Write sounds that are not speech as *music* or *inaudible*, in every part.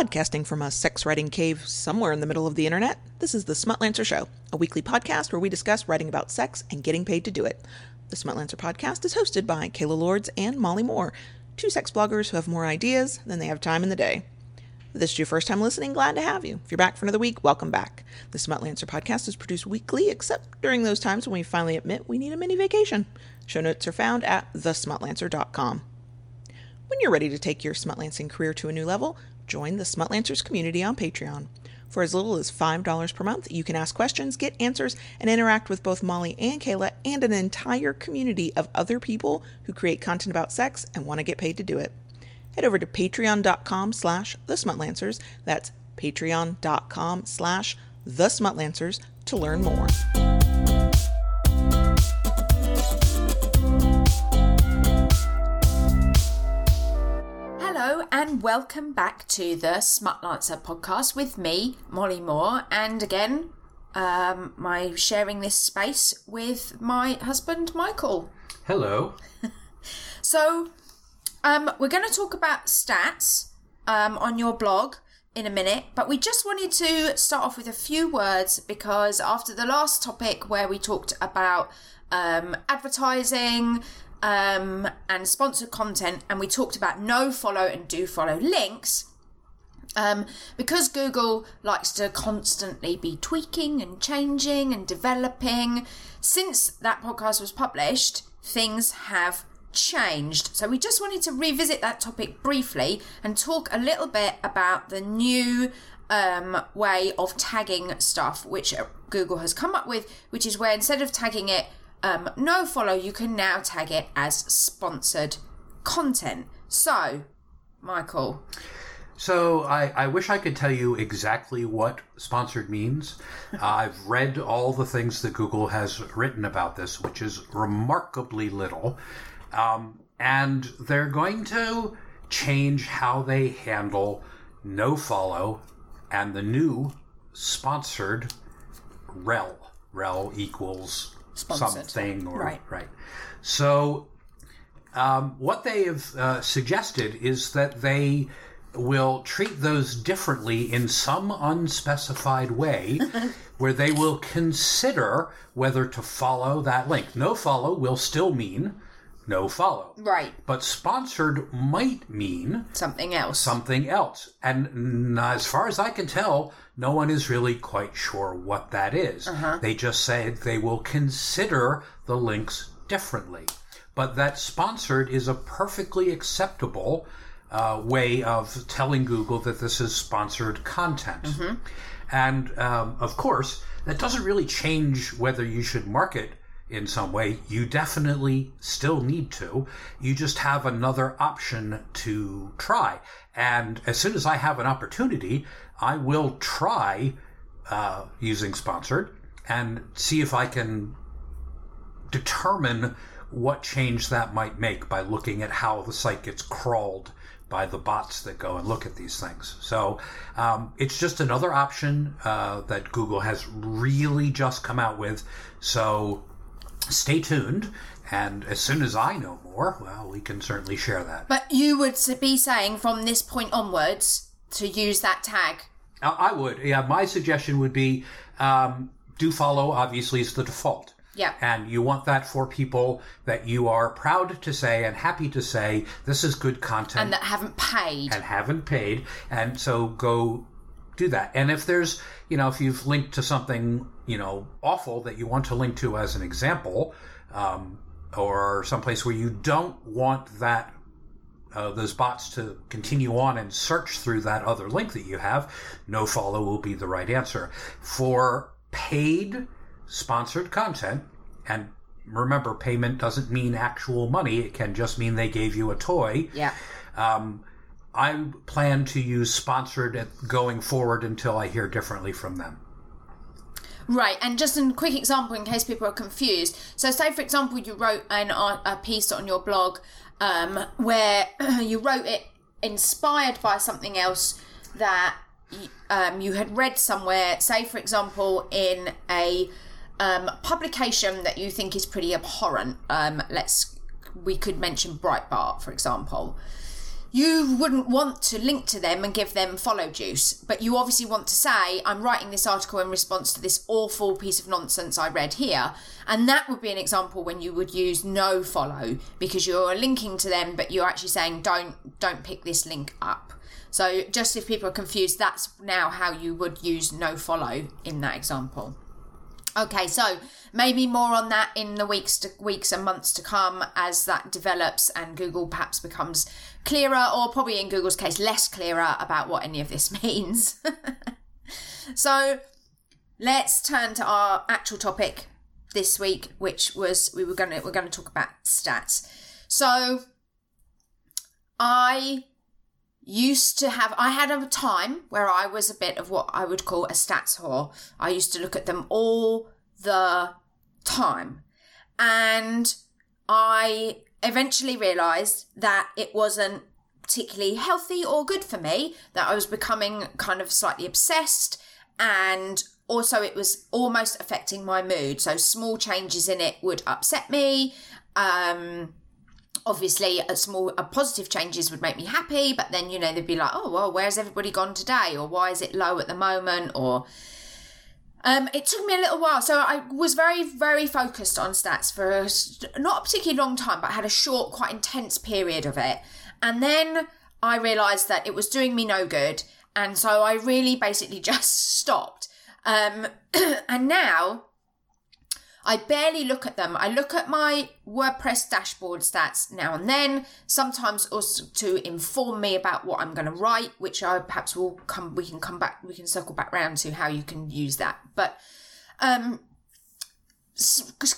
Podcasting from a sex writing cave somewhere in the middle of the internet, this is the Smutlancer Show, a weekly podcast where we discuss writing about sex and getting paid to do it. The Smutlancer podcast is hosted by Kayla Lords and Molly Moore, two sex bloggers who have more ideas than they have time in the day. If this is your first time listening, glad to have you. If you're back for another week, welcome back. The Smutlancer podcast is produced weekly, except during those times when we finally admit we need a mini vacation. Show notes are found at thesmutlancer.com. When you're ready to take your smutlancing career to a new level, join the Smutlancers community on Patreon. For as little as $5 per month, you can ask questions, get answers, and interact with both Molly and Kayla and an entire community of other people who create content about sex and want to get paid to do it. Head over to patreon.com slash the smutlancers. That's patreon.com slash the smutlancers to learn more. And welcome back to the Smutlancer podcast with me, Molly Moore, and again, um, my sharing this space with my husband, Michael. Hello. *laughs* So, um, we're going to talk about stats um, on your blog in a minute, but we just wanted to start off with a few words because after the last topic where we talked about um, advertising um, and sponsored content, and we talked about no follow and do follow links. Um, because Google likes to constantly be tweaking and changing and developing, since that podcast was published, things have changed. So we just wanted to revisit that topic briefly and talk a little bit about the new um, way of tagging stuff, which Google has come up with, which is where instead of tagging it um, no follow, you can now tag it as sponsored content. So, Michael, So I, I wish I could tell you exactly what sponsored means. *laughs* Uh, I've read all the things that Google has written about this, which is remarkably little. Um, and they're going to change how they handle no follow and the new sponsored rel. Rel equals Sponsored. something or Right. right. So um, what they have uh, suggested is that they will treat those differently in some unspecified way *laughs* where they will consider whether to follow that link. No follow will still mean no follow. right, But sponsored might mean something else. something else. And as far as I can tell, no one is really quite sure what that is. They just say they will consider the links differently. But that sponsored is a perfectly acceptable uh, way of telling Google that this is sponsored content. And um, of course, that doesn't really change whether you should market in some way. You definitely still need to. You just have another option to try. And as soon as I have an opportunity, I will try uh, using sponsored and see if I can determine what change that might make by looking at how the site gets crawled by the bots that go and look at these things. So um, it's just another option uh, that Google has really just come out with. So stay tuned. And as soon as I know more, well, we can certainly share that. but you would be saying from this point onwards to use that tag. I I would. Yeah, my suggestion would be um, do follow, obviously, is the default. Yeah. And you want that for people that you are proud to say and happy to say, this is good content And that haven't paid. and haven't paid. And so go do that. And if there's, you know, if you've linked to something, you know, awful that you want to link to as an example, um, or someplace where you don't want that uh, those bots to continue on and search through that other link that you have, no follow will be the right answer. For paid sponsored content, and remember, payment doesn't mean actual money, it can just mean they gave you a toy. yeah. Um, I plan to use sponsored going forward until I hear differently from them. Right, and just a quick example in case people are confused. So, say for example, you wrote an a piece on your blog um, where *clears throat* you wrote it inspired by something else that um, you had read somewhere. Say, for example, in a um, publication that you think is pretty abhorrent. Um, let's we could mention Breitbart, for example. You wouldn't want to link to them and give them follow juice, but you obviously want to say, I'm writing this article in response to this awful piece of nonsense I read here. And that would be an example when you would use no follow because you're linking to them, but you're actually saying, don't, don't pick this link up. So just if people are confused, that's now how you would use no follow in that example. Okay, so maybe more on that in the weeks to weeks and months to come as that develops and Google perhaps becomes clearer or probably in Google's case less clearer about what any of this *laughs* means. so let's turn to our actual topic this week which was we were to we're to talk about stats. So I used to have I had a time where I was a bit of what I would call a stats whore. I used to look at them all the time. And I eventually realized that it wasn't particularly healthy or good for me, that I was becoming kind of slightly obsessed and also it was almost affecting my mood. So small changes in it would upset me. Um, obviously a small a positive changes would make me happy but then you know they'd be like oh well where's everybody gone today? Or why is it low at the moment? Or um, it took me a little while. So i was very very focused on stats for a, not a particularly long time but I had a short quite intense period of it. And then i realized that it was doing me no good and so i really basically *laughs* just stopped. Um, *clears throat* and now I barely look at them. I look at my WordPress dashboard stats now and then, sometimes also to inform me about what I'm going to write, which I perhaps will come, we can come back, we can circle back round to how you can use that. But, um,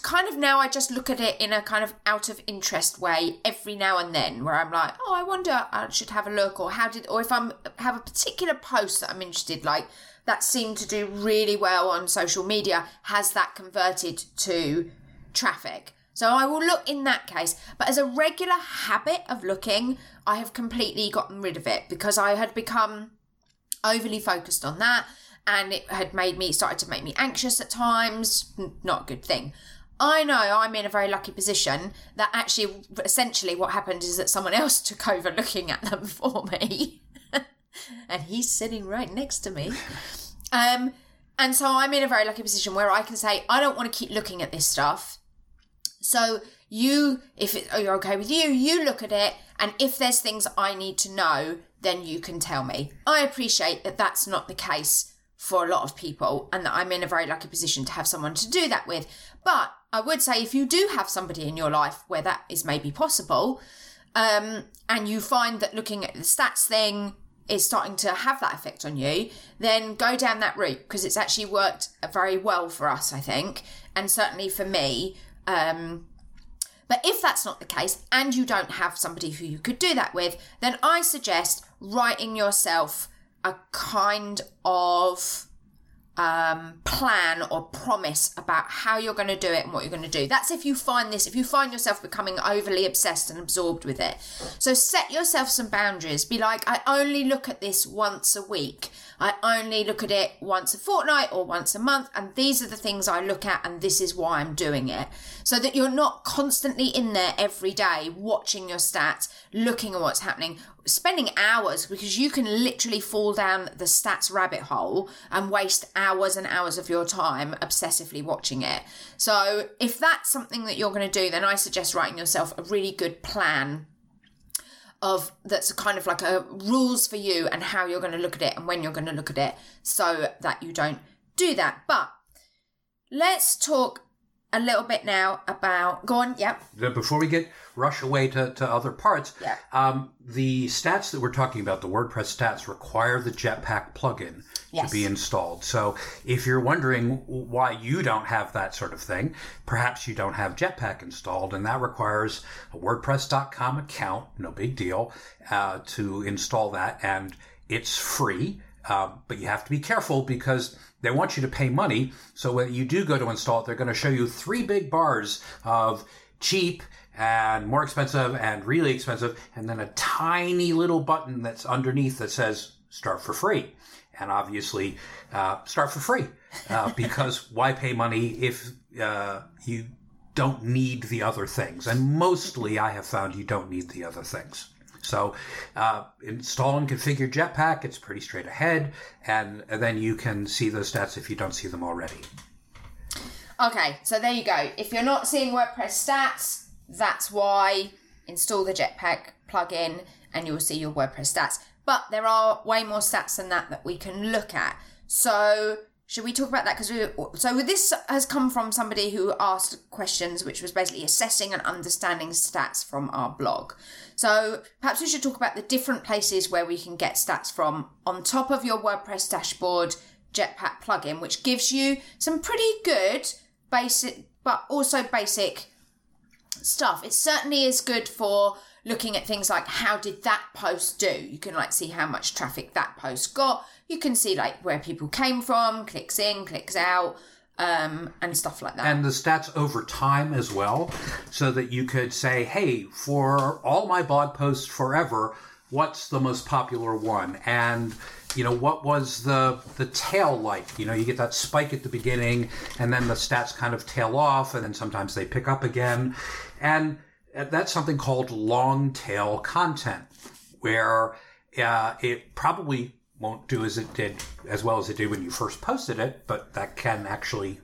kind of now I just look at it in a kind of out of interest way every now and then where I'm like, oh, I wonder I should have a look or how did, or if I'm have a particular post that I'm interested, like, that seemed to do really well on social media, has that converted to traffic? So I will look in that case. But as a regular habit of looking, I have completely gotten rid of it because I had become overly focused on that and it had made me started to make me anxious at times. Not a good thing. I know I'm in a very lucky position that actually essentially what happened is that someone else *laughs* took over looking at them *laughs* for me. And he's sitting right next to me. Um, and so I'm in a very lucky position where I can say, I don't want to keep looking at this stuff. So you, if it, you're okay with you, you look at it, and if there's things I need to know, then you can tell me. I appreciate that that's not the case for a lot of people, and that I'm in a very lucky position to have someone to do that with. But I would say if you do have somebody in your life where that is maybe possible, um, and you find that looking at the stats thing is starting to have that effect on you, then go down that route because it's actually worked very well for us, I think, and certainly for me. Um, but if that's not the case and you don't have somebody who you could do that with, then I suggest writing yourself a kind of um, plan or promise about how you're going to do it and what you're going to do. That's if you find this, if you find yourself becoming overly obsessed and absorbed with it. So set yourself some boundaries. Be like, I only look at this once a week. I only look at it once a fortnight or once a month. And these are the things I look at and this is why I'm doing it. So that you're not constantly in there every day watching your stats, looking at what's happening, spending hours because you can literally fall down the stats rabbit hole and waste hours and hours of your time obsessively watching it. So, if that's something that you're going to do, then I suggest writing yourself a really good plan of that's kind of like a rules for you and how you're going to look at it and when you're going to look at it so that you don't do that. But let's talk a little bit now about go on yep before we get rush away to, to other parts yeah. um, the stats that we're talking about the wordpress stats require the jetpack plugin yes. to be installed so if you're wondering why you don't have that sort of thing perhaps you don't have jetpack installed and that requires a wordpress.com account no big deal uh, to install that and it's free uh, but you have to be careful because they want you to pay money. So when you do go to install it, they're going to show you three big bars of cheap and more expensive and really expensive, and then a tiny little button that's underneath that says start for free. And obviously, uh, start for free uh, *laughs* because why pay money if uh, you don't need the other things? And mostly, I have found you don't need the other things. So uh, install and configure Jetpack. It's pretty straight ahead, and, then you can see those stats if you don't see them already. Okay, so there you go. If you're not seeing WordPress stats, that's why install the Jetpack plugin and you'll see your WordPress stats. But there are way more stats than that that we can look at. So should we talk about that? Because so this has come from somebody who asked questions, which was basically assessing and understanding stats from our blog. So perhaps we should talk about the different places where we can get stats from on top of your WordPress dashboard Jetpack plugin, which gives you some pretty good basic, but also basic stuff. It certainly is good for looking at things like how did that post do? You can like see how much traffic that post got. You can see like where people came from, clicks in, clicks out, um, and stuff like that. And the stats over time as well, so that you could say, hey, for all my blog posts forever, what's the most popular one? And you know what was the the tail like you know you get that spike at the beginning and then the stats kind of tail off and then sometimes they pick up again and that's something called long tail content where uh, it probably won't do as it did as well as it did when you first posted it but that can actually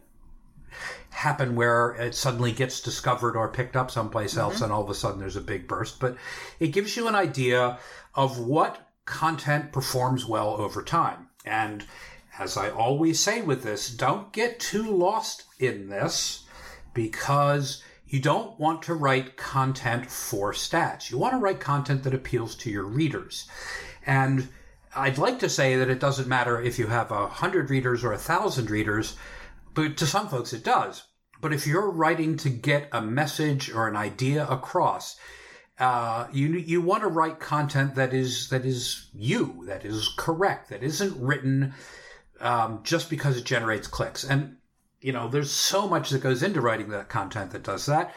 happen where it suddenly gets discovered or picked up someplace else mm-hmm. and all of a sudden there's a big burst but it gives you an idea of what content performs well over time. And as I always say with this, don't get too lost in this because you don't want to write content for stats. You want to write content that appeals to your readers. And I'd like to say that it doesn't matter if you have a hundred readers or a thousand readers, but to some folks it does. But if you're writing to get a message or an idea across, uh, you you want to write content that is that is you, that is correct, that isn't written um, just because it generates clicks. And you know, there's so much that goes into writing that content that does that.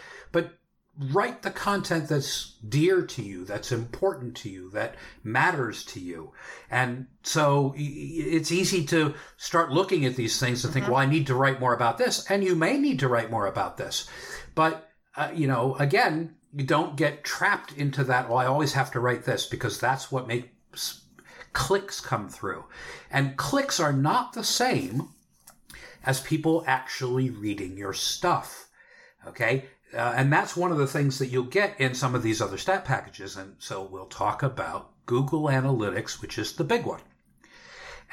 Write the content that's dear to you, that's important to you, that matters to you. And so it's easy to start looking at these things and think, mm-hmm. well, I need to write more about this. And you may need to write more about this. But, uh, you know, again, you don't get trapped into that. Well, I always have to write this because that's what makes clicks come through. And clicks are not the same as people actually reading your stuff. Okay. Uh, and that's one of the things that you'll get in some of these other stat packages. And so we'll talk about Google Analytics, which is the big one.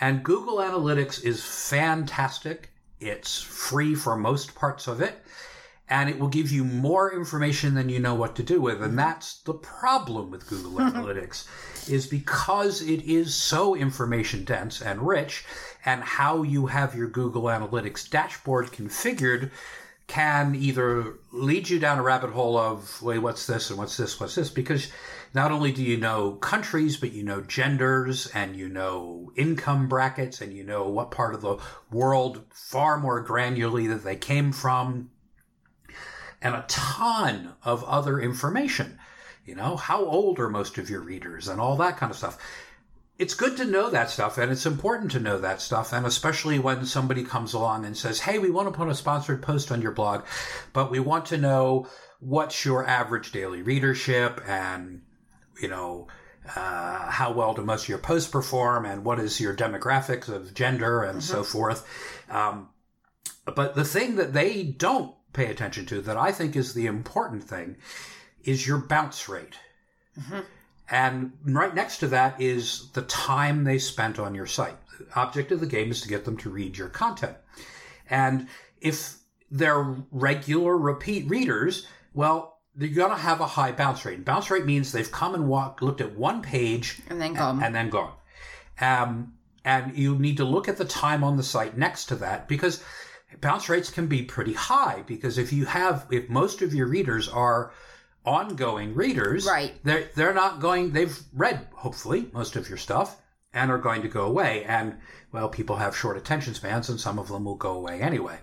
And Google Analytics is fantastic. It's free for most parts of it and it will give you more information than you know what to do with. And that's the problem with Google *laughs* Analytics is because it is so information dense and rich and how you have your Google Analytics dashboard configured can either lead you down a rabbit hole of, wait, what's this and what's this, what's this? Because not only do you know countries, but you know genders and you know income brackets and you know what part of the world far more granularly that they came from and a ton of other information. You know, how old are most of your readers and all that kind of stuff. It's good to know that stuff and it's important to know that stuff. And especially when somebody comes along and says, Hey, we want to put a sponsored post on your blog, but we want to know what's your average daily readership and, you know, uh, how well do most of your posts perform and what is your demographics of gender and mm-hmm. so forth. Um, but the thing that they don't pay attention to that I think is the important thing is your bounce rate. Mm-hmm. And right next to that is the time they spent on your site. The object of the game is to get them to read your content. And if they're regular repeat readers, well, they're going to have a high bounce rate. And bounce rate means they've come and walked, looked at one page and then gone. And, and then gone. Um, and you need to look at the time on the site next to that because bounce rates can be pretty high because if you have if most of your readers are ongoing readers right. they're they're not going they've read hopefully most of your stuff and are going to go away. And well people have short attention spans and some of them will go away anyway.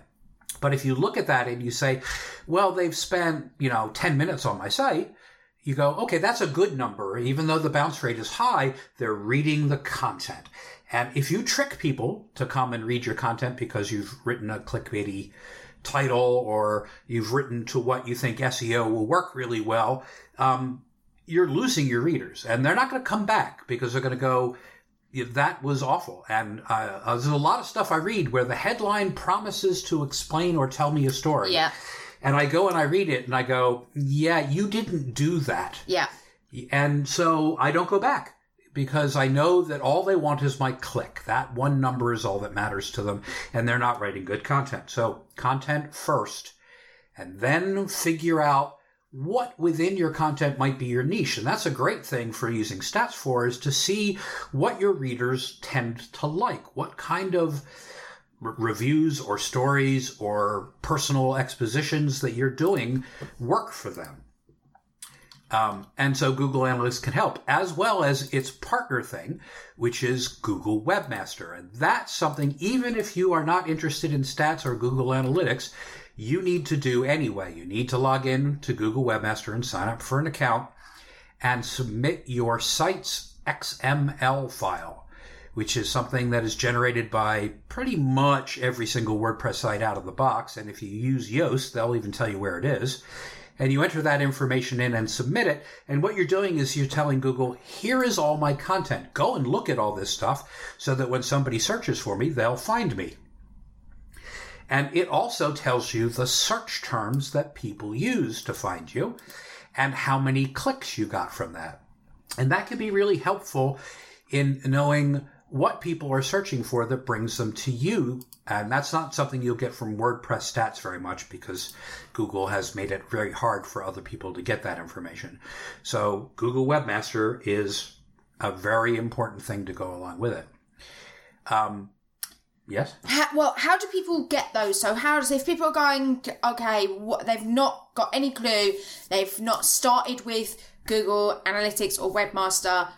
But if you look at that and you say well they've spent you know 10 minutes on my site you go okay that's a good number. Even though the bounce rate is high they're reading the content. And if you trick people to come and read your content because you've written a clickbaity title or you've written to what you think SEO will work really well, um, you're losing your readers, and they're not going to come back because they're going to go. That was awful, and uh, uh, there's a lot of stuff I read where the headline promises to explain or tell me a story. Yeah. and I go and I read it, and I go, "Yeah, you didn't do that." Yeah. And so I don't go back because I know that all they want is my click. That one number is all that matters to them, and they're not writing good content. So, content first, and then figure out what within your content might be your niche. And that's a great thing for using stats for is to see what your readers tend to like. What kind of reviews or stories or personal expositions that you're doing work for them. Um, and so Google Analytics can help, as well as its partner thing, which is Google Webmaster. And that's something, even if you are not interested in stats or Google Analytics, you need to do anyway. You need to log in to Google Webmaster and sign up for an account and submit your site's XML file, which is something that is generated by pretty much every single WordPress site out of the box. And if you use Yoast, they'll even tell you where it is and you enter that information in and submit it. And what you're doing is you're telling Google, here is all my content. Go and look at all this stuff so that when somebody searches for me, they'll find me. And it also tells you the search terms that people use to find you and how many clicks you got from that. And that can be really helpful in knowing what people are searching for that brings them to you. And that's not something you'll get from WordPress stats very much because Google has made it very hard for other people to get that information. So Google Webmaster is a very important thing to go along with it. Um, yes? How, well, how do people get those? So, how does if people are going, okay, what they've not got any clue, they've not started with Google Analytics or Webmaster,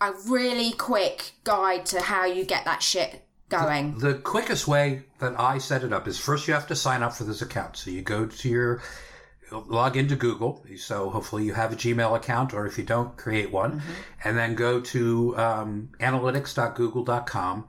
a really quick guide to how you get that shit going. The quickest way that I set it up is first you have to sign up for this account. So you go to your log into Google. So hopefully you have a Gmail account, or if you don't, create one, and then go to um, analytics.google.com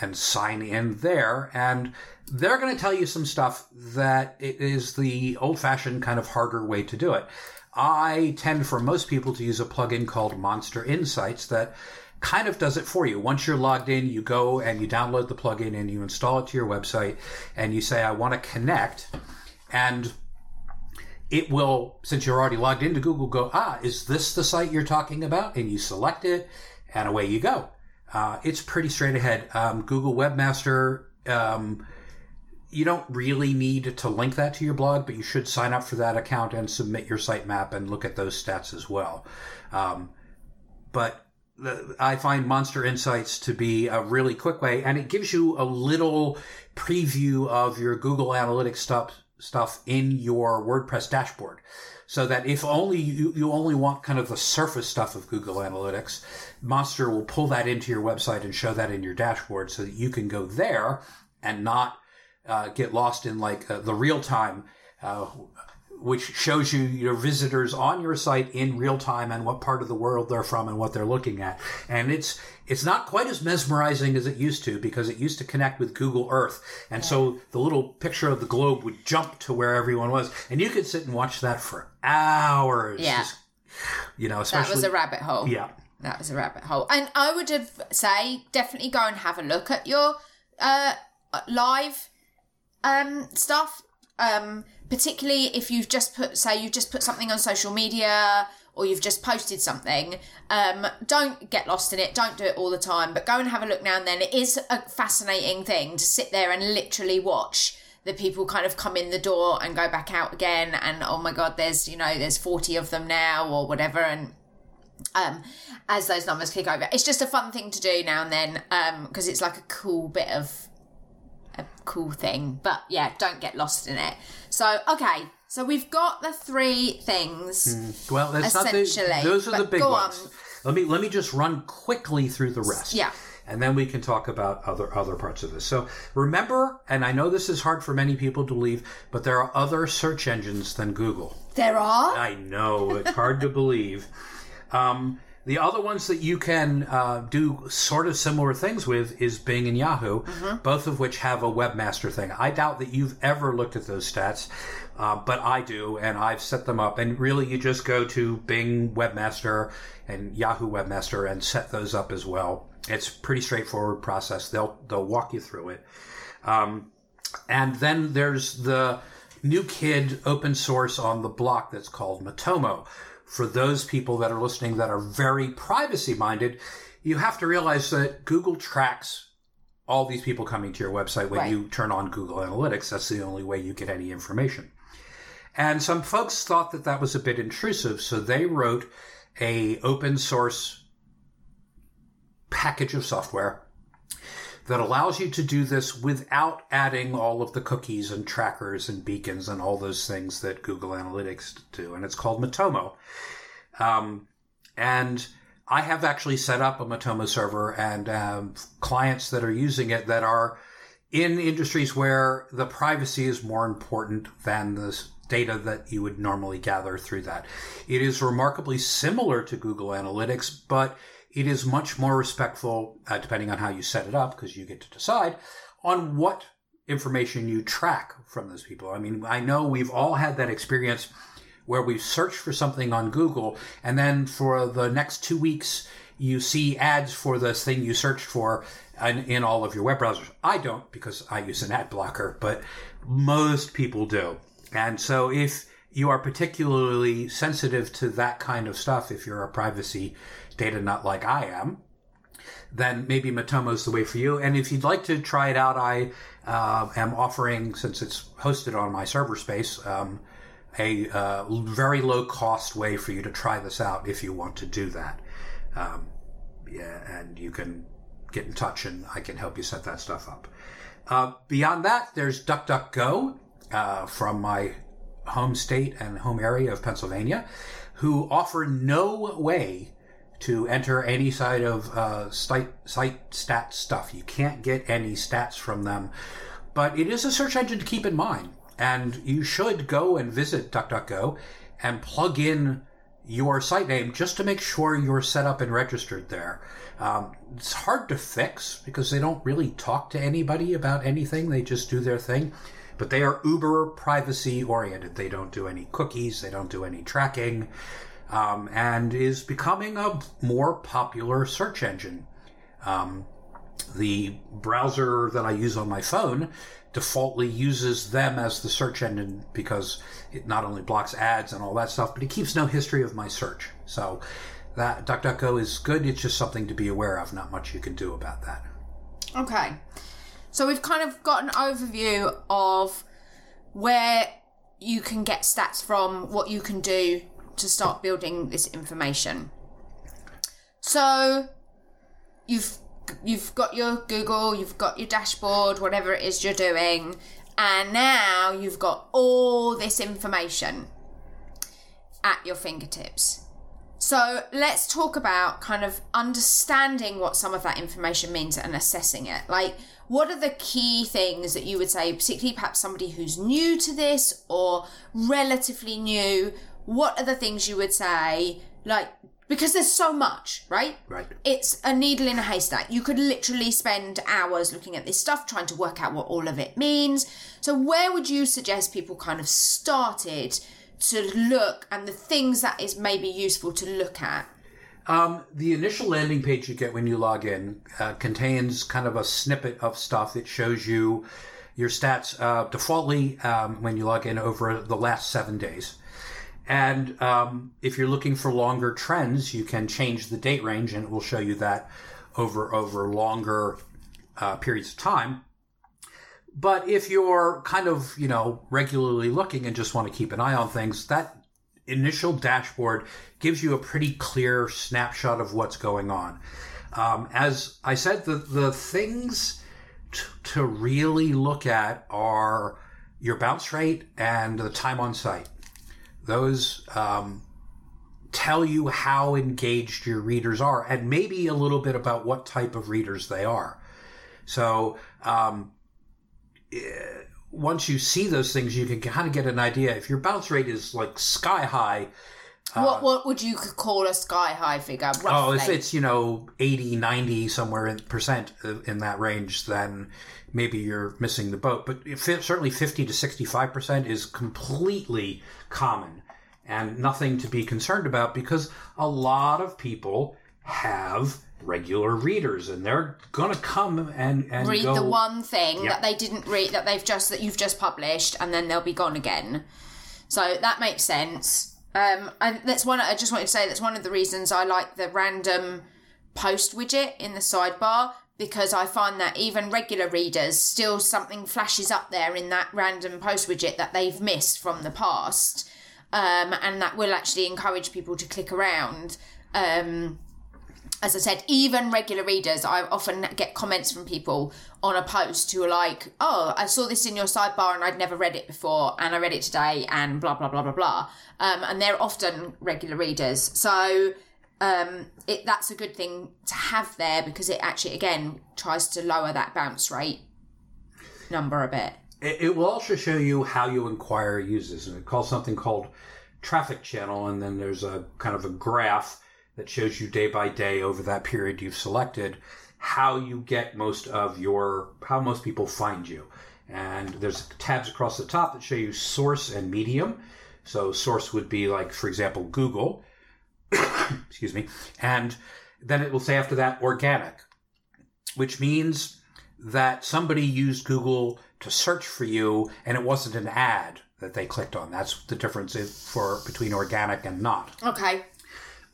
and sign in there. And they're going to tell you some stuff that it is the old-fashioned kind of harder way to do it. I tend for most people to use a plugin called Monster Insights that kind of does it for you. Once you're logged in, you go and you download the plugin and you install it to your website and you say, I want to connect. And it will, since you're already logged into Google, go, ah, is this the site you're talking about? And you select it and away you go. Uh, it's pretty straight ahead. Um, Google Webmaster, um, you don't really need to link that to your blog, but you should sign up for that account and submit your sitemap and look at those stats as well. Um, but the, I find Monster Insights to be a really quick way, and it gives you a little preview of your Google Analytics stuff stuff in your WordPress dashboard. So that if only you, you only want kind of the surface stuff of Google Analytics, Monster will pull that into your website and show that in your dashboard so that you can go there and not uh, get lost in like uh, the real time, uh, which shows you your visitors on your site in real time and what part of the world they're from and what they're looking at. And it's it's not quite as mesmerizing as it used to because it used to connect with Google Earth, and so the little picture of the globe would jump to where everyone was, and you could sit and watch that for hours. Yeah. Just, you know, That was a rabbit hole. yeah. That was a rabbit hole. And I would have say definitely go and have a look at your uh, live um, stuff. Um, particularly if you've just put say you've just put something on social media or you've just posted something. Um, don't get lost in it. Don't do it all the time, but go and have a look now and then. It is a fascinating thing to sit there and literally watch the people kind of come in the door and go back out again and oh my god there's you know there's 40 of them now or whatever and um, as those numbers click over. It's just a fun thing to do now and then because it's like a cool bit of cool thing. But yeah, don't get lost in it. So okay, so we've got the three things. Well, that's not the, Essentially, those are the big ones. on. Let me let me just run quickly through the rest. Yeah. And then we can talk about other other parts of this. So remember, and I know this is hard for many people to believe, but there are other search engines than Google. There are. I know it's hard to believe. Um, The other ones that you can uh, do sort of similar things with is Bing and Yahoo, both of which have a webmaster thing. I doubt that you've ever looked at those stats, uh, but I do, and I've set them up. And really, you just go to Bing Webmaster and Yahoo Webmaster and set those up as well. It's a pretty straightforward process. They'll they'll walk you through it. Um, and then there's the new kid open source on the block that's called Matomo. For those people that are listening that are very privacy minded, you have to realize that Google tracks all these people coming to your website when Right. you turn on Google Analytics. That's the only way you get any information. And some folks thought that that was a bit intrusive, so they wrote a open source package of software that allows you to do this without adding all of the cookies and trackers and beacons and all those things that Google Analytics do. And it's called Matomo. Um, and I have actually set up a Matomo server and um, clients that are using it that are in industries where the privacy is more important than the data that you would normally gather through that. It is remarkably similar to Google Analytics, but it is much more respectful, uh, depending on how you set it up, because you get to decide on what information you track from those people. I mean, I know we've all had that experience where we've searched for something on Google, and then for the next two weeks, you see ads for this thing you searched for in, in all of your web browsers. I don't because I use an ad blocker, but most people do. And so if you are particularly sensitive to that kind of stuff, if you're a privacy data nut like I am, then maybe Matomo's the way for you. And if you'd like to try it out, I uh, am offering, since it's hosted on my server space, um, a uh, very low cost way for you to try this out if you want to do that. Um, yeah, and you can get in touch and I can help you set that stuff up. Uh, beyond that, there's DuckDuckGo uh, from my home state and home area of Pennsylvania, who offer no way to enter any side of uh, site, site stat stuff. You can't get any stats from them, but it is a search engine to keep in mind. And you should go and visit DuckDuckGo and plug in your site name just to make sure you're set up and registered there. Um, it's hard to fix because they don't really talk to anybody about anything. They just do their thing. But they are uber privacy oriented. They don't do any cookies. They don't do any tracking. Um, and is becoming a more popular search engine. Um, the browser that I use on my phone defaultly uses them as the search engine because it not only blocks ads and all that stuff, but it keeps no history of my search. So that DuckDuckGo is good. It's just something to be aware of. Not much you can do about that. Okay. So we've kind of got an overview of where you can get stats from, what you can do to start building this information. So you've you've got your Google, you've got your dashboard, whatever it is you're doing, and now you've got all this information at your fingertips. So let's talk about kind of understanding what some of that information means and assessing it. Like, what are the key things that you would say, particularly perhaps somebody who's new to this or relatively new? What are the things you would say, like, because there's so much, right? Right. It's a needle in a haystack. You could literally spend hours looking at this stuff, trying to work out what all of it means. So, where would you suggest people kind of started to look and the things that is maybe useful to look at? Um, the initial landing page you get when you log in uh, contains kind of a snippet of stuff that shows you your stats uh, defaultly um, when you log in over the last seven days. And um, if you're looking for longer trends, you can change the date range, and it will show you that over over longer uh, periods of time. But if you're kind of you know regularly looking and just want to keep an eye on things, that initial dashboard gives you a pretty clear snapshot of what's going on. Um, as I said, the the things t- to really look at are your bounce rate and the time on site. Those um, tell you how engaged your readers are, and maybe a little bit about what type of readers they are. So um, eh, once you see those things, you can kind of get an idea. If your bounce rate is like sky high, what uh, what would you call a sky high figure? Roughly? Oh, if it's, you know, 80, 90, somewhere in percent in that range, then maybe you're missing the boat. But if certainly 50 to 65% is completely common and nothing to be concerned about because a lot of people have regular readers and they're going to come and, and read go, the one thing that they didn't read that they've just that you've just published and then they'll be gone again so that makes sense um and that's one i just wanted to say that's one of the reasons i like the random post widget in the sidebar because i find that even regular readers still something flashes up there in that random post widget that they've missed from the past. Um and that will actually encourage people to click around. Um as I said, even regular readers, I often get comments from people on a post who are like, "Oh, I saw this in your sidebar and I'd never read it before, and I read it today, and blah blah blah blah blah." Um, and they're often regular readers, so um, it that's a good thing to have there because it actually again tries to lower that bounce rate number a bit. It, it will also show you how you inquire uses, and it calls something called traffic channel, and then there's a kind of a graph that shows you day by day over that period you've selected how you get most of your how most people find you. And there's tabs across the top that show you source and medium. So source would be like, for example, Google. *coughs* Excuse me. And then it will say after that organic, which means that somebody used Google to search for you and it wasn't an ad that they clicked on. That's the difference for between organic and not. Okay.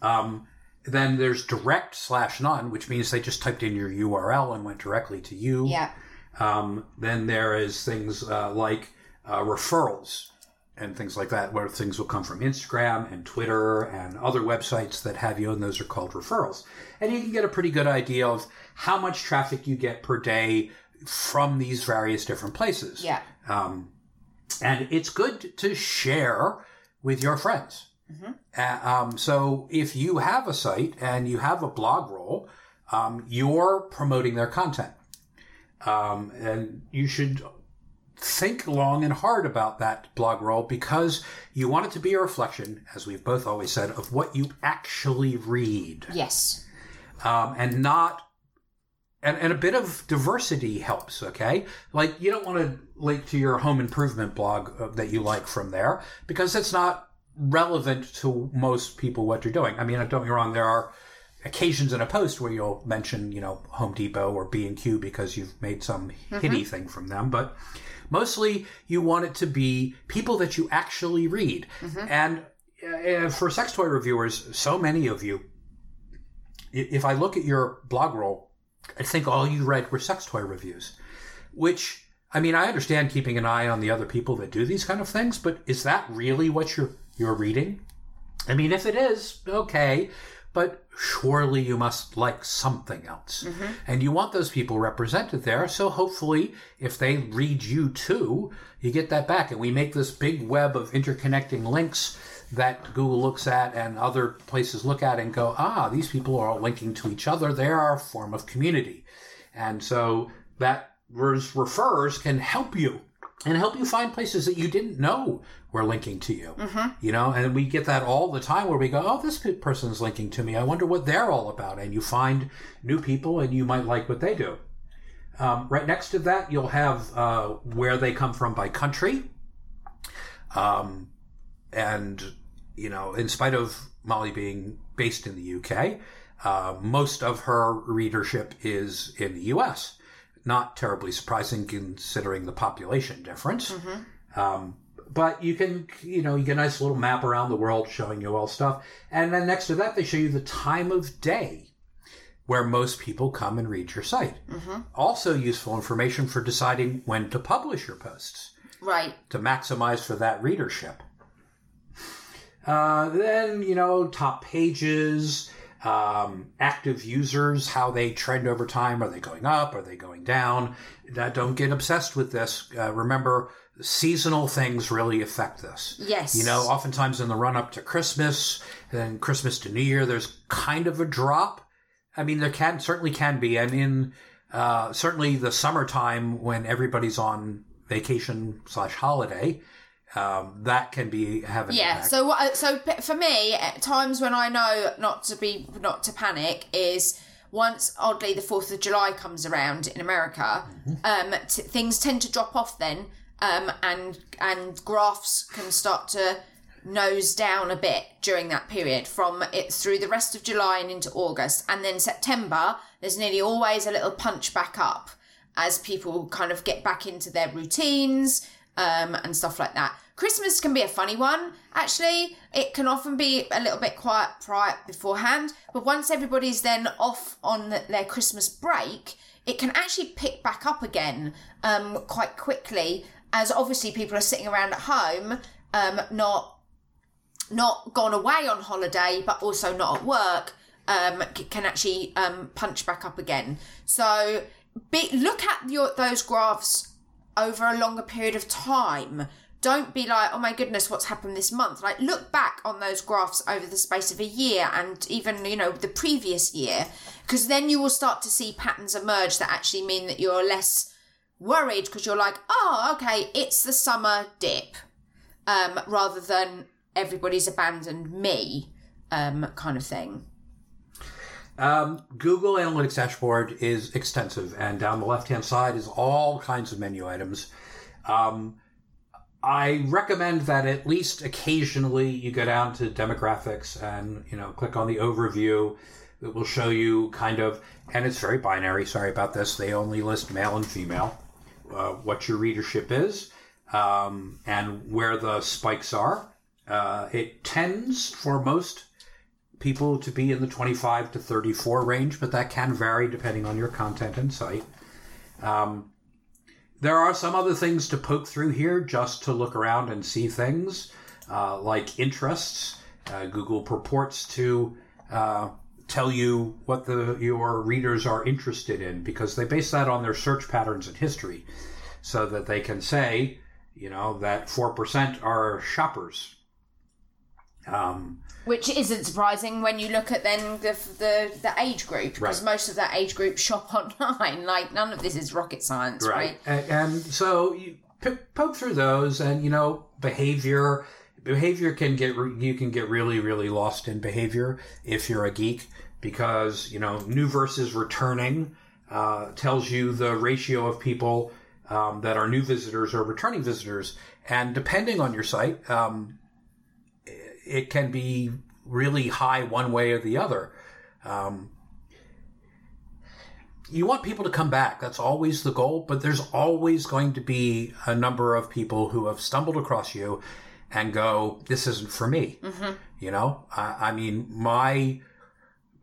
Um, then there's direct slash none, which means they just typed in your URL and went directly to you. Yeah. Um, then there is things uh, like uh, referrals and things like that, where things will come from Instagram and Twitter and other websites that have you, and those are called referrals. And you can get a pretty good idea of how much traffic you get per day from these various different places. Yeah. Um, and it's good to share with your friends. Uh, um, so if you have a site and you have a blog roll, um, you're promoting their content. Um, and you should think long and hard about that blog roll because you want it to be a reflection, as we've both always said, of what you actually read Yes. um, and not and, and a bit of diversity helps okay like you don't want to link to your home improvement blog uh, that you like from there because it's not relevant to most people what you're doing. I mean don't get me wrong there are occasions in a post where you'll mention you know home depot or b&q because you've made some mm-hmm. hitty thing from them but mostly you want it to be people that you actually read. Mm-hmm. And uh, uh, for sex toy reviewers so many of you if I look at your blog roll, I think all you read were sex toy reviews, which I mean, I understand keeping an eye on the other people that do these kind of things, but is that really what you're you're reading? I mean, if it is, okay, but surely you must like something else. And you want those people represented there, so hopefully if they read you too, you get that back and we make this big web of interconnecting links that Google looks at and other places look at and go, ah, these people are all linking to each other. They are a form of community. And so that refers can help you and help you find places that you didn't know were linking to you. You know, and we get that all the time where we go, oh, this person's linking to me. I wonder what they're all about. And you find new people and you might like what they do. Um, right next to that, you'll have uh, where they come from by country. Um, and, you know, in spite of Molly being based in the UK, uh, most of her readership is in the US. Not terribly surprising considering the population difference. Um, but you can, you know, you get a nice little map around the world showing you all stuff. And then next to that, they show you the time of day where most people come and read your site. Also useful information for deciding when to publish your posts Right. to maximize for that readership. Uh, then, you know, top pages, um, active users, how they trend over time. Are they going up? Are they going down? Don't get obsessed with this. Uh, remember, seasonal things really affect this. Yes. You know, oftentimes in the run up to Christmas, and Christmas to New Year, there's kind of a drop. I mean, there can certainly can be, and in uh, certainly the summertime when everybody's on vacation slash holiday, um, that can be have Yeah. impact. So? So for me, at times when I know not to be not to panic is once oddly the Fourth of July comes around in America, um, t- things tend to drop off then, um, and and graphs can start to nose down a bit during that period from it through the rest of July and into August, and then September. There's nearly always a little punch back up as people kind of get back into their routines um, and stuff like that. Christmas can be a funny one, actually. It can often be a little bit quiet prior beforehand, but once everybody's then off on their Christmas break, it can actually pick back up again um, quite quickly, as obviously people are sitting around at home, um, not not gone away on holiday, but also not at work, um, can actually um, punch back up again. So be, look at your those graphs over a longer period of time. Don't be like, oh my goodness, what's happened this month? Like, look back on those graphs over the space of a year and even, you know, the previous year, because then you will start to see patterns emerge that actually mean that you're less worried because you're like, oh, okay, it's the summer dip, um, rather than everybody's abandoned me, um, kind of thing. Um, Google Analytics dashboard is extensive, and down the left hand side is all kinds of menu items. Um, I recommend that at least occasionally you go down to demographics and you know click on the overview. It will show you kind of, and it's very binary. Sorry about this. They only list male and female. Uh, what your readership is, um, and where the spikes are. Uh, it tends for most people to be in the 25 to 34 range, but that can vary depending on your content and site. Um, there are some other things to poke through here just to look around and see things, uh, like interests. Uh, Google purports to uh, tell you what the your readers are interested in because they base that on their search patterns and history, so that they can say, you know, that four percent are shoppers. Um, Which isn't surprising when you look at then the the, the age group, because Right. most of that age group shop *laughs* online. Like none of this is rocket science, right? And, and so you poke through those, and you know behavior. Behavior can get you can get really really lost in behavior if you're a geek because you know new versus returning uh, tells you the ratio of people um, that are new visitors or returning visitors, and depending on your site, um, it can be really high one way or the other. Um, you want people to come back. That's always the goal, but there's always going to be a number of people who have stumbled across you and go, this isn't for me. You know, I, I mean, my,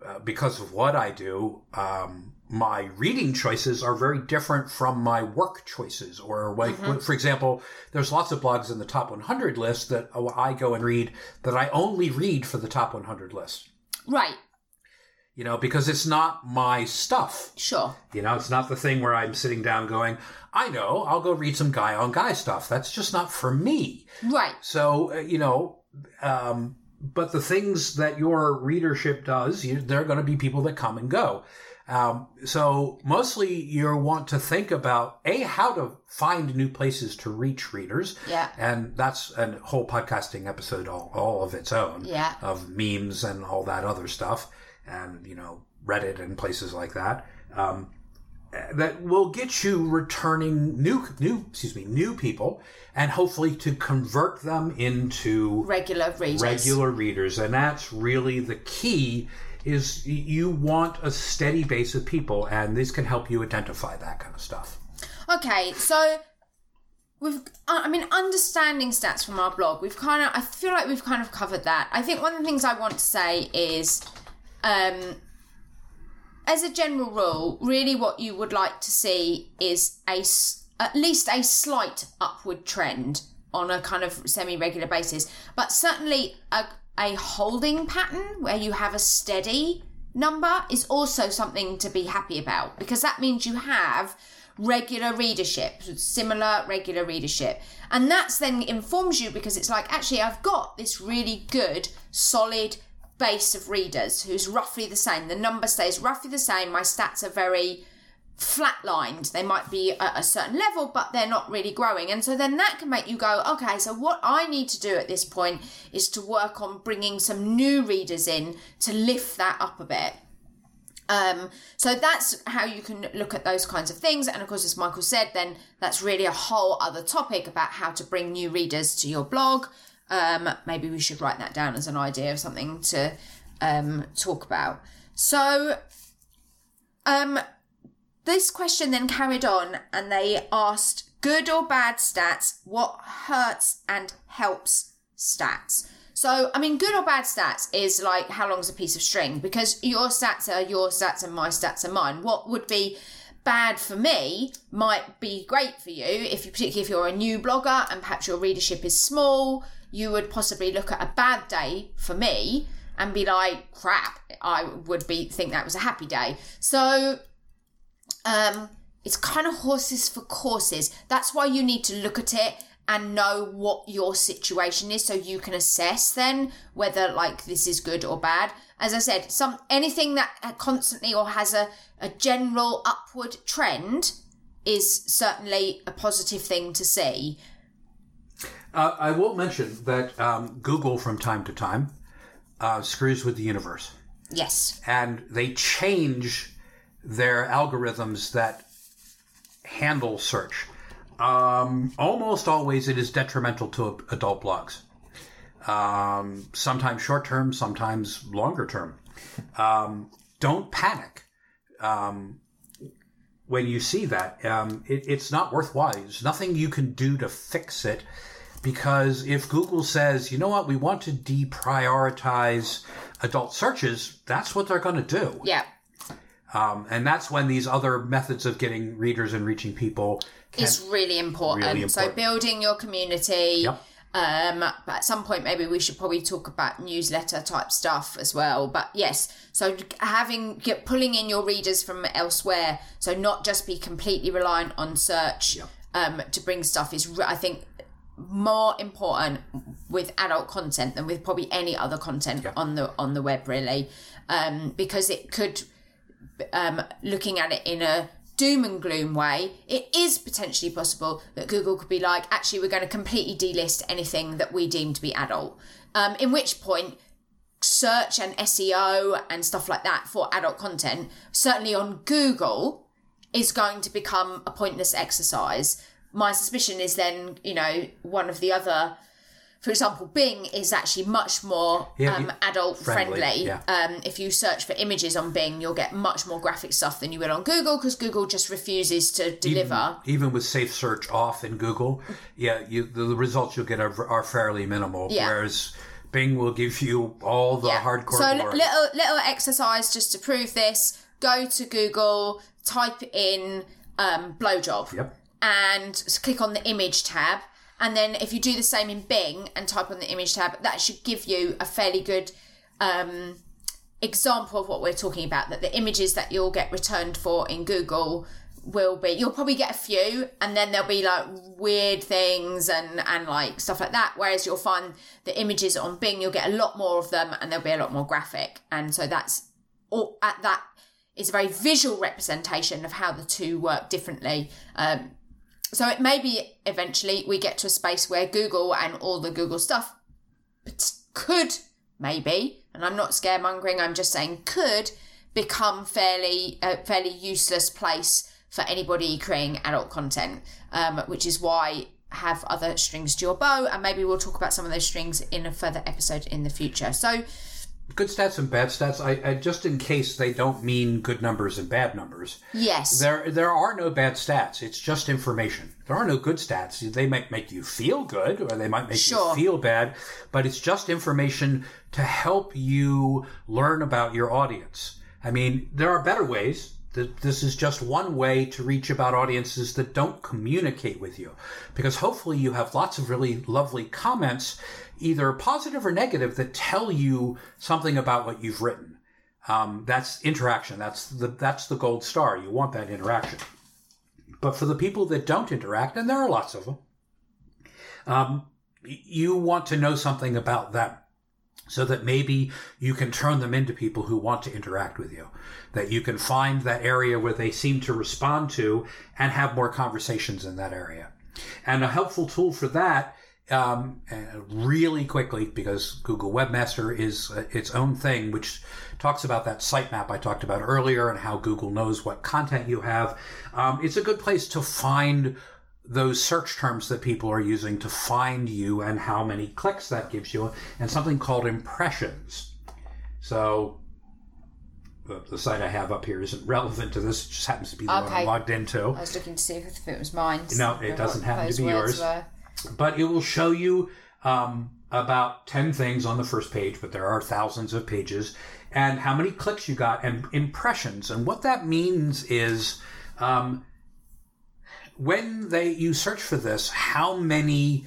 uh, because of what I do, um, my reading choices are very different from my work choices. Or, like, for example, there's lots of blogs in the top 100 list that uh, I go and read that I only read for the top 100 list. Right. You know, because it's not my stuff. Sure. You know, it's not the thing where I'm sitting down going, I know, I'll go read some guy on guy stuff. That's just not for me. Right. So, uh, you know, um, but the things that your readership does, you, there are going to be people that come and go. Um, so mostly you want to think about a how to find new places to reach readers. Yeah. And that's a whole podcasting episode all, all of its own Yeah. of memes and all that other stuff, and you know Reddit and places like that. Um, that will get you returning new new excuse me new people, and hopefully to convert them into Regular readers. regular readers, and that's really the key. Is you want a steady base of people, and this can help you identify that kind of stuff. Okay, so we've I mean understanding stats from our blog, we've kind of I feel like we've kind of covered that. I think one of the things I want to say is um as a general rule, really what you would like to see is a at least a slight upward trend on a kind of semi-regular basis, but certainly a a holding pattern where you have a steady number is also something to be happy about because that means you have regular readership, similar regular readership. And that's then informs you because it's like, actually, I've got this really good, solid base of readers who's roughly the same. The number stays roughly the same. My stats are very flatlined. They might be at a certain level, but they're not really growing. And so then that can make you go, okay, so what I need to do at this point is to work on bringing some new readers in to lift that up a bit. Um, so that's how you can look at those kinds of things. And of course, as Michael said, then that's really a whole other topic about how to bring new readers to your blog. Um, maybe we should write that down as an idea of something to um, talk about. So, um, this question then carried on and they asked good or bad stats, what hurts and helps stats. So, I mean, good or bad stats is like how long's a piece of string because your stats are your stats and my stats are mine. What would be bad for me might be great for you if you particularly if you're a new blogger and perhaps your readership is small you would possibly look at a bad day for me and be like crap i would be think that was a happy day so um, it's kind of horses for courses. That's why you need to look at it and know what your situation is so you can assess then whether like this is good or bad. As i said some anything that constantly or has a, a general upward trend is certainly a positive thing to see. Uh, i will mention that um, google from time to time uh, screws with the universe. Yes. And they change their algorithms that handle search. Um, almost always it is detrimental to adult blogs. Um, sometimes short term, sometimes longer term. Um, don't panic um, when you see that. Um, it, it's not worthwhile. There's nothing you can do to fix it because if Google says, you know what, we want to deprioritize adult searches, that's what they're going to do. Yeah. Um, and that's when these other methods of getting readers and reaching people is really important. really important. So building your community. Yep. Um, but at some point, maybe we should probably talk about newsletter type stuff as well. But yes, so having get pulling in your readers from elsewhere, so not just be completely reliant on search yep. um, to bring stuff is, I think, more important with adult content than with probably any other content yep. on the on the web, really, um, because it could um, looking at it in a doom and gloom way, it is potentially possible that Google could be like, actually, we're going to completely delist anything that we deem to be adult. Um, in which point, search and SEO and stuff like that for adult content, certainly on Google, is going to become a pointless exercise. My suspicion is then, you know, one of the other for example, Bing is actually much more yeah, um, adult friendly. friendly. Yeah. Um, if you search for images on Bing, you'll get much more graphic stuff than you will on Google because Google just refuses to deliver. Even, even, with safe search off in Google, yeah, you, the, the, results you'll get are, are fairly minimal. Yeah. Whereas Bing will give you all the hardcore. So little little exercise just to prove this. Go to Google, type in um, blowjob, yep. and click on the image tab and then if you do the same in Bing and type on the image tab, that should give you a fairly good um, example of what we're talking about. That the images that you'll get returned for in Google will be you'll probably get a few and then there'll be like weird things and and like stuff like that whereas you'll find the images on bing you'll get a lot more of them and they'll be a lot more graphic and so that's all at that is a very visual representation of how the two work differently um, so it may be eventually we get to a space where Google and all the Google stuff could maybe, and I'm not scaremongering, I'm just saying could become fairly a fairly useless place for anybody creating adult content, um, which is why have other strings to your bow, and maybe we'll talk about some of those strings in a further episode in the future. So good stats and bad stats. I, I, just in case they don't mean good numbers and bad numbers. Yes. There there are no bad stats. It's just information. There are no good stats. They might make you feel good or they might make sure. you feel bad, but it's just information to help you learn about your audience. I mean, there are better ways. This is just one way to reach about audiences that don't communicate with you. Because hopefully you have lots of really lovely comments either positive or negative that tell you something about what you've written. Um, that's interaction. That's the that's the gold star. You want that interaction. But for the people that don't interact, and there are lots of them, um, you want to know something about them. so that maybe you can turn them into people who want to interact with you. That you can find that area where they seem to respond to and have more conversations in that area. And a helpful tool for that, um, really quickly, because Google Webmaster is uh, its own thing, which talks about that sitemap I talked about earlier and how Google knows what content you have. Um, it's a good place to find those search terms that people are using to find you and how many clicks that gives you, and something called impressions. So the, the site I have up here isn't *laughs* relevant to this; it just happens to be the one I'm logged into. I was looking to see if it was mine. No, it doesn't happen to be yours. were. But it will show you um, about 10 things on the first page, but there are thousands of pages, and how many clicks you got and impressions. And what that means is um, when they you search for this, how many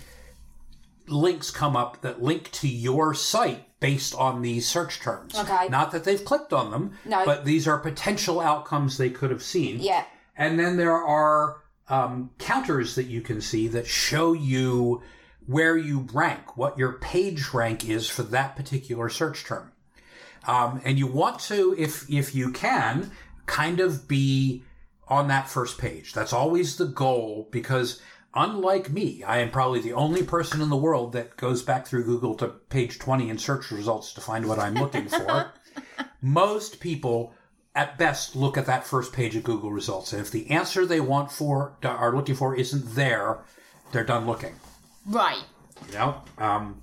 links come up that link to your site based on these search terms. Okay. Not that they've clicked on them, No. but these are potential outcomes they could have seen. Yeah. And then there are um, counters that you can see that show you where you rank, what your page rank is for that particular search term. Um, and you want to, if if you can, kind of be on that first page. That's always the goal because unlike me, I am probably the only person in the world that goes back through Google to page 20 in search results to find what I'm looking for. *laughs* Most people at best look at that first page of Google results. And if the answer they want for are looking for isn't there, they're done looking. Right. You know? Um,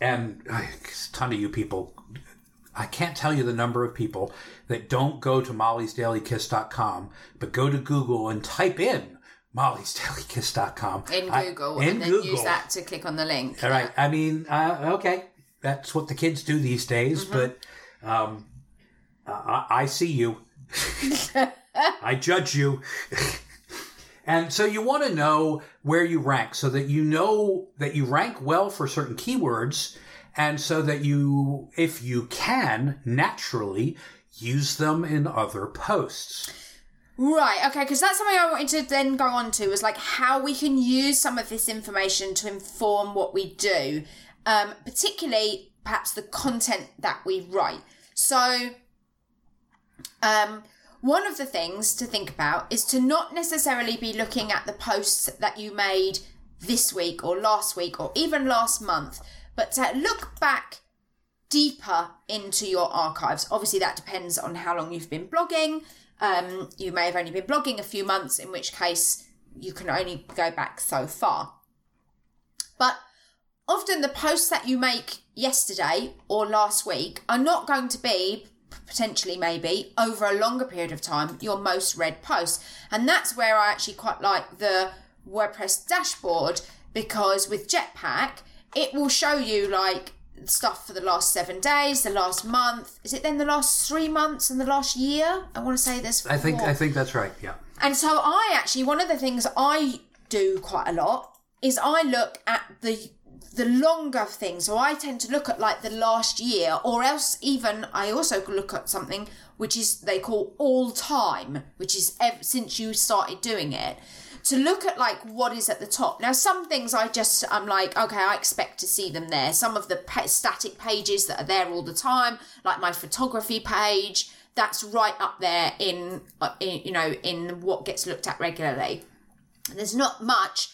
and a ton of you people, I can't tell you the number of people that don't go to mollysdailykiss.com, but go to Google and type in mollysdailykiss.com. In I- Google. in and then Google. use that to click on the link. All right. I mean, uh, okay, that's what the kids do these days, but um, I, I see you. *laughs* I judge you. and so you want to know where you rank so that you know that you rank well for certain keywords and so that you, if you can, naturally use them in other posts. Right, okay, because that's something I wanted to then go on to was like how we can use some of this information to inform what we do, um, particularly perhaps the content that we write. So, um, one of the things to think about is to not necessarily be looking at the posts that you made this week or last week or even last month, but to look back deeper into your archives. Obviously, that depends on how long you've been blogging. Um, you may have only been blogging a few months, in which case you can only go back so far. But often the posts that you make yesterday or last week are not going to be potentially maybe over a longer period of time your most read posts and that's where i actually quite like the wordpress dashboard because with jetpack it will show you like stuff for the last seven days the last month is it then the last three months and the last year i want to say this. I think. I think that's right. Yeah. And so I actually one of the things I do quite a lot is I look at the the longer things. So I tend to look at like the last year or else even I also look at something which is they call all time, which is ever since you started doing it. To look at like what is at the top. Now some things I just I'm like okay, I expect to see them there. Some of the pa- static pages that are there all the time, like my photography page, that's right up there in, uh, in you know in what gets looked at regularly there's not much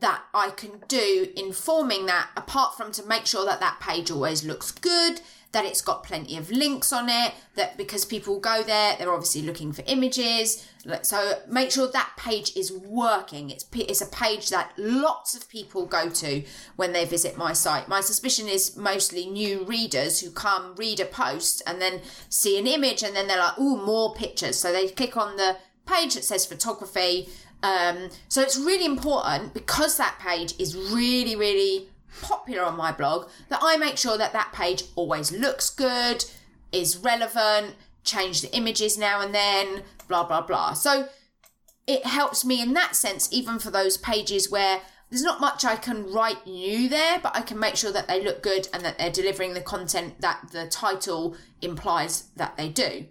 that I can do in forming that apart from to make sure that that page always looks good that it's got plenty of links on it that because people go there they're obviously looking for images. So make sure that page is working. It's it's a page that lots of people go to when they visit my site. My suspicion is mostly new readers who come read a post and then see an image and then they're like ooh more pictures. So they click on the page that says photography um, so it's really important because that page is really, really popular on my blog that I make sure that that page always looks good, is relevant, change the images now and then, blah, blah, blah. So it helps me in that sense, even for those pages where there's not much I can write new there, but I can make sure that they look good and that they're delivering the content that the title implies that they do.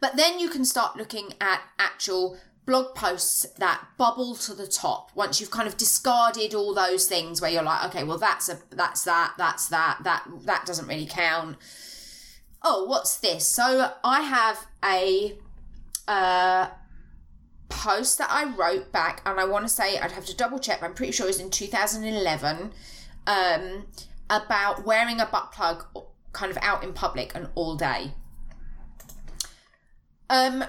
But then you can start looking at actual blog posts that bubble to the top once you've kind of discarded all those things where you're like okay well that's a that's that that's that that that doesn't really count. Oh what's this? So i have a uh post that i wrote back and i want to say i'd have to double check but i'm pretty sure it was in 2011 um about wearing a butt plug kind of out in public and all day. Um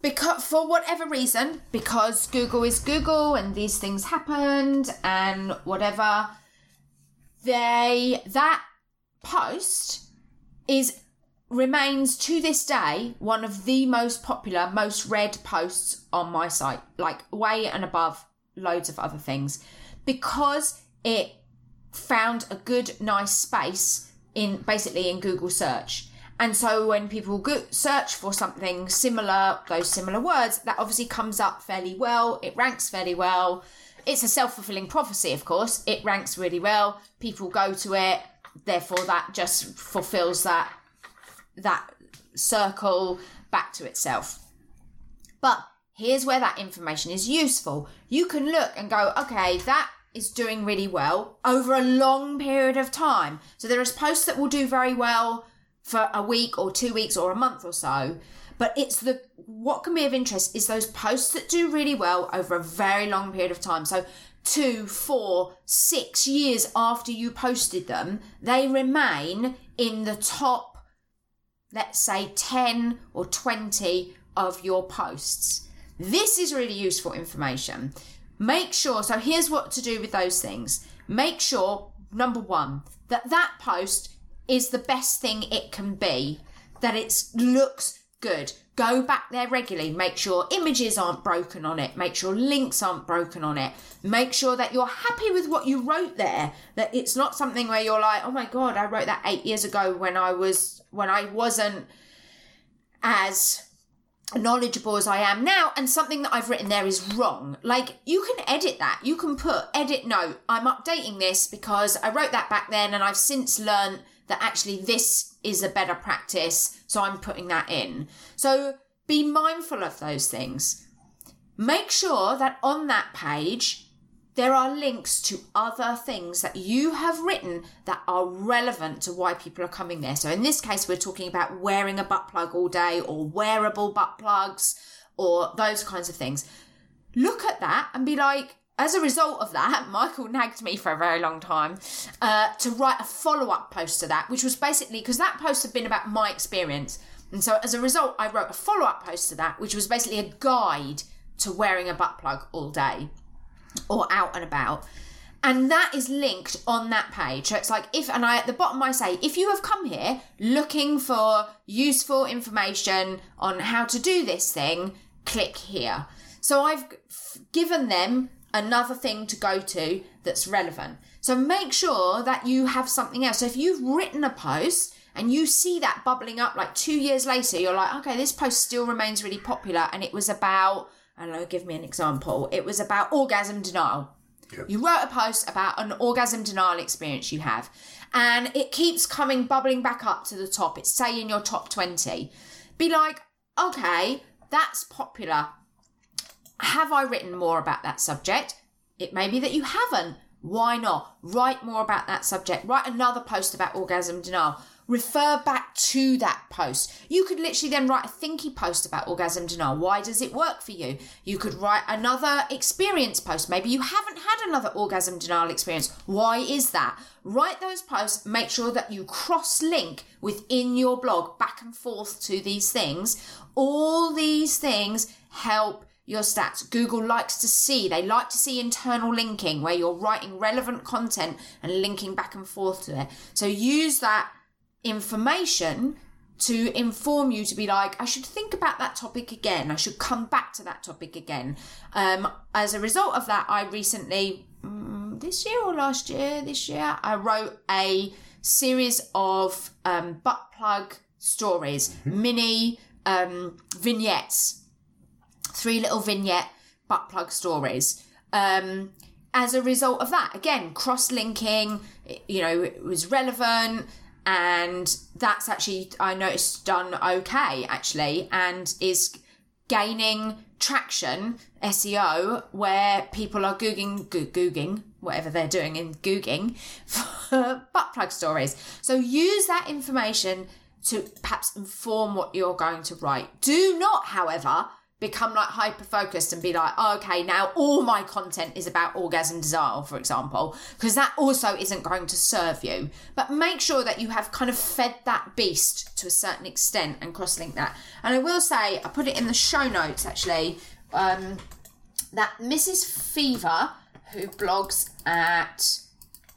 because for whatever reason because google is google and these things happened and whatever they that post is remains to this day one of the most popular most read posts on my site like way and above loads of other things because it found a good nice space in basically in google search and so when people go- search for something similar, those similar words, that obviously comes up fairly well. It ranks fairly well. It's a self fulfilling prophecy, of course. It ranks really well. People go to it. Therefore, that just fulfills that that circle back to itself. But here's where that information is useful. You can look and go, okay, that is doing really well over a long period of time. So there is posts that will do very well for a week or two weeks or a month or so. But it's the what can be of interest is those posts that do really well over a very long period of time. So two, four, six years after you posted them, they remain in the top, let's say 10 or 20 of your posts. This is really useful information. Make sure, so here's what to do with those things. Make sure, number one, that that post is the best thing it can be. That it looks good. Go back there regularly. Make sure images aren't broken on it. Make sure links aren't broken on it. Make sure that you're happy with what you wrote there. That it's not something where you're like, oh my god, I wrote that eight years ago when I was when I wasn't as knowledgeable as I am now, and something that I've written there is wrong. Like, you can edit that. You can put edit note. I'm updating this because I wrote that back then and I've since learned that actually this is a better practice, so I'm putting that in. So be mindful of those things. Make sure that on that page, there are links to other things that you have written that are relevant to why people are coming there. So in this case, we're talking about wearing a butt plug all day or wearable butt plugs or those kinds of things. Look at that and be like, as a result of that, Michael nagged me for a very long time uh, to write a follow up post to that, which was basically because that post had been about my experience. And so as a result, I wrote a follow up post to that, which was basically a guide to wearing a butt plug all day or out and about. And that is linked on that page. So it's like if, and I at the bottom I say, if you have come here looking for useful information on how to do this thing, click here. So I've given them another thing to go to that's relevant. So make sure that you have something else. So if you've written a post and you see that bubbling up like two years later, you're like, okay, this post still remains really popular. And it was about, I don't know, give me an example. It was about orgasm denial. Yep. You wrote a post about an orgasm denial experience you have, and it keeps coming bubbling back up to the top. It's say in your top 20. Be like, okay, that's popular. Have I written more about that subject? It may be that you haven't. Why not? Write more about that subject. Write another post about orgasm denial. Refer back to that post. You could literally then write a thinky post about orgasm denial. Why does it work for you? You could write another experience post. Maybe you haven't had another orgasm denial experience. Why is that? Write those posts. Make sure that you cross link within your blog back and forth to these things. All these things help your stats. Google likes to see, they like to see internal linking where you're writing relevant content and linking back and forth to it. So use that information to inform you to be like, I should think about that topic again. I should come back to that topic again. Um, as a result of that, I recently, um, this year or last year, this year, I wrote a series of um, butt plug stories, mm-hmm. mini um, vignettes three little vignette butt plug stories. Um, as a result of that, again, cross linking, you know, it was relevant. And that's actually, I noticed, done okay, actually, and is gaining traction SEO where people are googling go- googling whatever they're doing in googling *laughs* for butt plug stories. So use that information to perhaps inform what you're going to write. Do not, however, become like hyper focused and be like, oh, okay, now all my content is about orgasm desire, for example, because that also isn't going to serve you. But make sure that you have kind of fed that beast to a certain extent and cross link that. And I will say, I put it in the show notes actually, um, that Mrs. Fever, who blogs at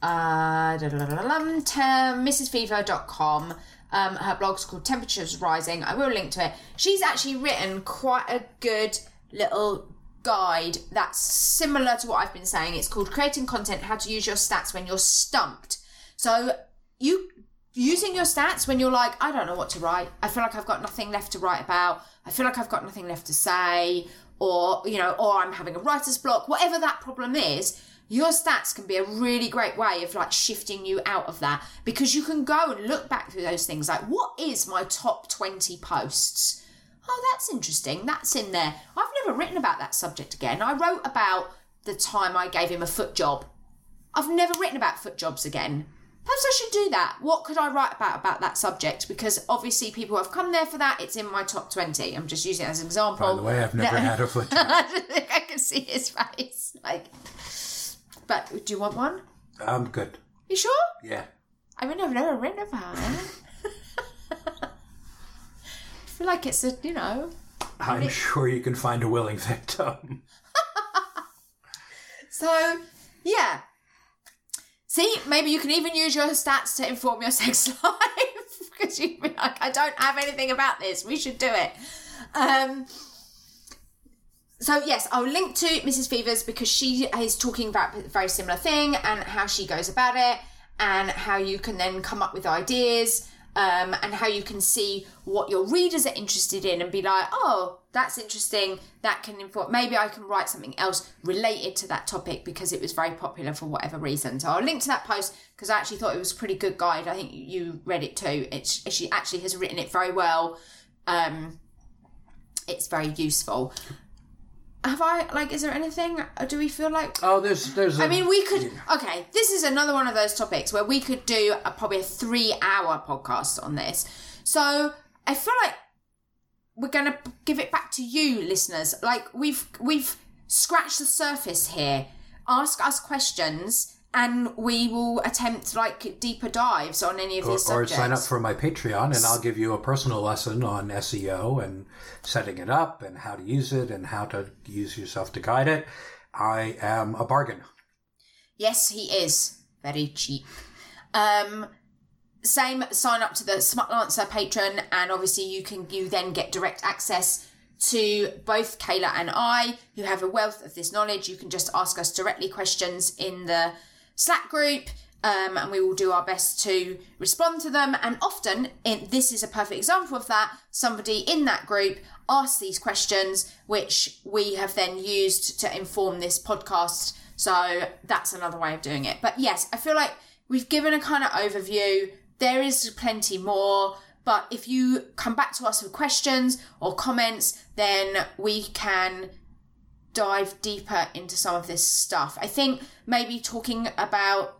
uh, mrsfever.com, um, her blog's called Temperatures Rising. I will link to it. She's actually written quite a good little guide that's similar to what I've been saying. It's called Creating Content How to Use Your Stats When You're Stumped. So, you using your stats when you're like, I don't know what to write. I feel like I've got nothing left to write about. I feel like I've got nothing left to say, or, you know, or I'm having a writer's block, whatever that problem is your stats can be a really great way of like shifting you out of that because you can go and look back through those things like what is my top 20 posts oh that's interesting that's in there i've never written about that subject again i wrote about the time i gave him a foot job i've never written about foot jobs again Perhaps I should do that. What could I write about about that subject? Because obviously people have come there for that. It's in my top twenty. I'm just using it as an example. By the way, I've never had a foot job. I don't think I can see his face. Like, but do you want one? I'm good. You sure? Yeah. I mean, I've never written about it. I feel like it's a, you know. I'm sure you can find a willing victim. *laughs* So, yeah. See, maybe you can even use your stats to inform your *laughs* sex life because you'd be like, I don't have anything about this. We should do it. Um, so yes, I'll link to Mrs. Fevers because she is talking about a very similar thing and how she goes about it and how you can then come up with ideas um, and how you can see what your readers are interested in and be like, oh, that's interesting. That can inform. Maybe I can write something else related to that topic because it was very popular for whatever reason. So I'll link to that post because I actually thought it was a pretty good guide. I think you read it too. It's she actually has written it very well. Um, it's very useful have I like? Is there anything? Uh, do we feel like? Oh, there's there's. I mean, we could. Okay, this is another one of those topics where we could do a, probably a three-hour podcast on this. So I feel like we're gonna give it back to you, listeners. Like we've we've scratched the surface here. Ask us questions and we will attempt like deeper dives on any of these or, or subjects. sign up for my Patreon, and I'll give you a personal lesson on SEO and setting it up, and how to use it, and how to use yourself to guide it. I am a bargain. Yes, he is very cheap. Um, same. Sign up to the Smutlancer Patreon, and obviously you can you then get direct access to both Kayla and I, who have a wealth of this knowledge. You can just ask us directly questions in the Slack group. Um, and we will do our best to respond to them. And often, in, this is a perfect example of that. Somebody in that group asks these questions, which we have then used to inform this podcast. So that's another way of doing it. But yes, I feel like we've given a kind of overview. There is plenty more. But if you come back to us with questions or comments, then we can dive deeper into some of this stuff. I think maybe talking about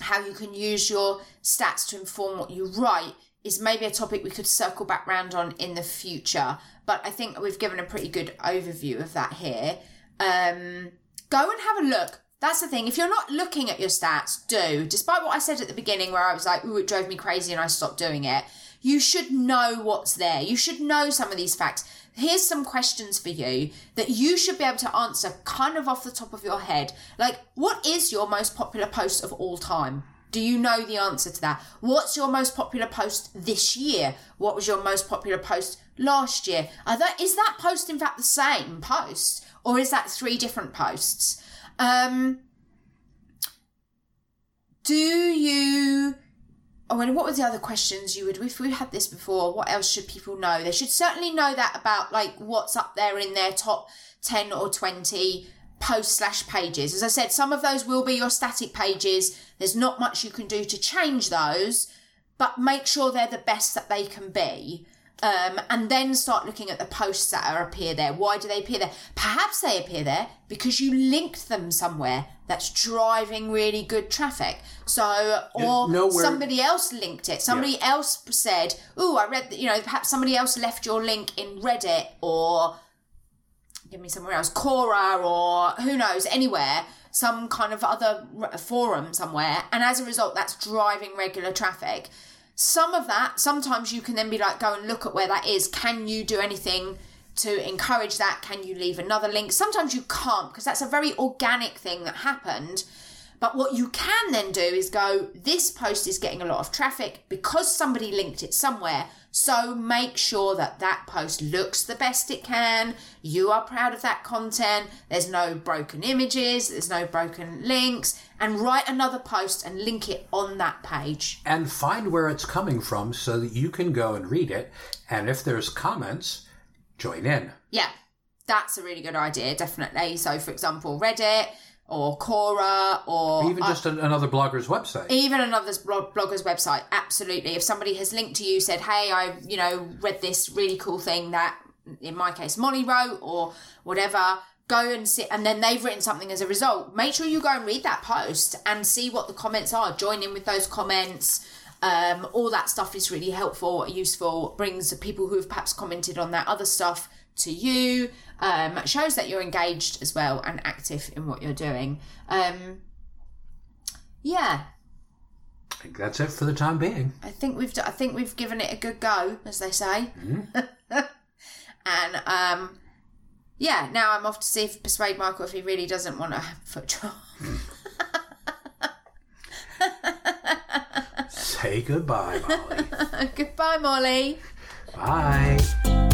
how you can use your stats to inform what you write is maybe a topic we could circle back round on in the future. But I think we've given a pretty good overview of that here. Um, go and have a look. That's the thing. If you're not looking at your stats, do. Despite what I said at the beginning, where I was like, ooh, it drove me crazy and I stopped doing it, you should know what's there. You should know some of these facts here's some questions for you that you should be able to answer kind of off the top of your head. Like, what is your most popular post of all time? Do you know the answer to that? What's your most popular post this year? What was your most popular post last year? Are that, is that post in fact the same post? Or is that three different posts? Um, do you Oh, and what were the other questions you would, if we had this before, what else should people know? They should certainly know that about like what's up there in their top 10 or 20 post slash pages. As I said, some of those will be your static pages. There's not much you can do to change those, but make sure they're the best that they can be. Um, and then start looking at the posts that are appear there. Why do they appear there? Perhaps they appear there because you linked them somewhere that's driving really good traffic. So, or nowhere- somebody else linked it. Somebody else said, "Oh, I read that." You know, perhaps somebody else left your link in Reddit or give me somewhere else, Quora or who knows, anywhere, some kind of other forum somewhere, and as a result, that's driving regular traffic. Some of that, sometimes you can then be like, go and look at where that is. Can you do anything to encourage that? Can you leave another link? Sometimes you can't because that's a very organic thing that happened. But what you can then do is go, this post is getting a lot of traffic because somebody linked it somewhere. So make sure that that post looks the best it can. You are proud of that content. There's no broken images, there's no broken links. And write another post and link it on that page. and find where it's coming from so that you can go and read it. And if there's comments, join in. Yeah, that's a really good idea, definitely. So, for example, Reddit or Quora or Even just an, another blogger's website. even another blog, blogger's website absolutely. If somebody has linked to you said hey i you know read this really cool thing that in my case molly wrote or whatever go and sit and then they've written something as a result. Make sure you go and read that post and see what the comments are. Join in with those comments. Um, all that stuff is really helpful useful brings people who have perhaps commented on that other stuff to you um, shows that you're engaged as well and active in what you're doing um, yeah I think that's it for the time being. I think we've I think we've given it a good go, as they say. *laughs* and um, yeah, now I'm off to see if persuade Michael if he really doesn't want a foot job. *laughs* Say goodbye, Molly. *laughs* Goodbye, Molly. Bye.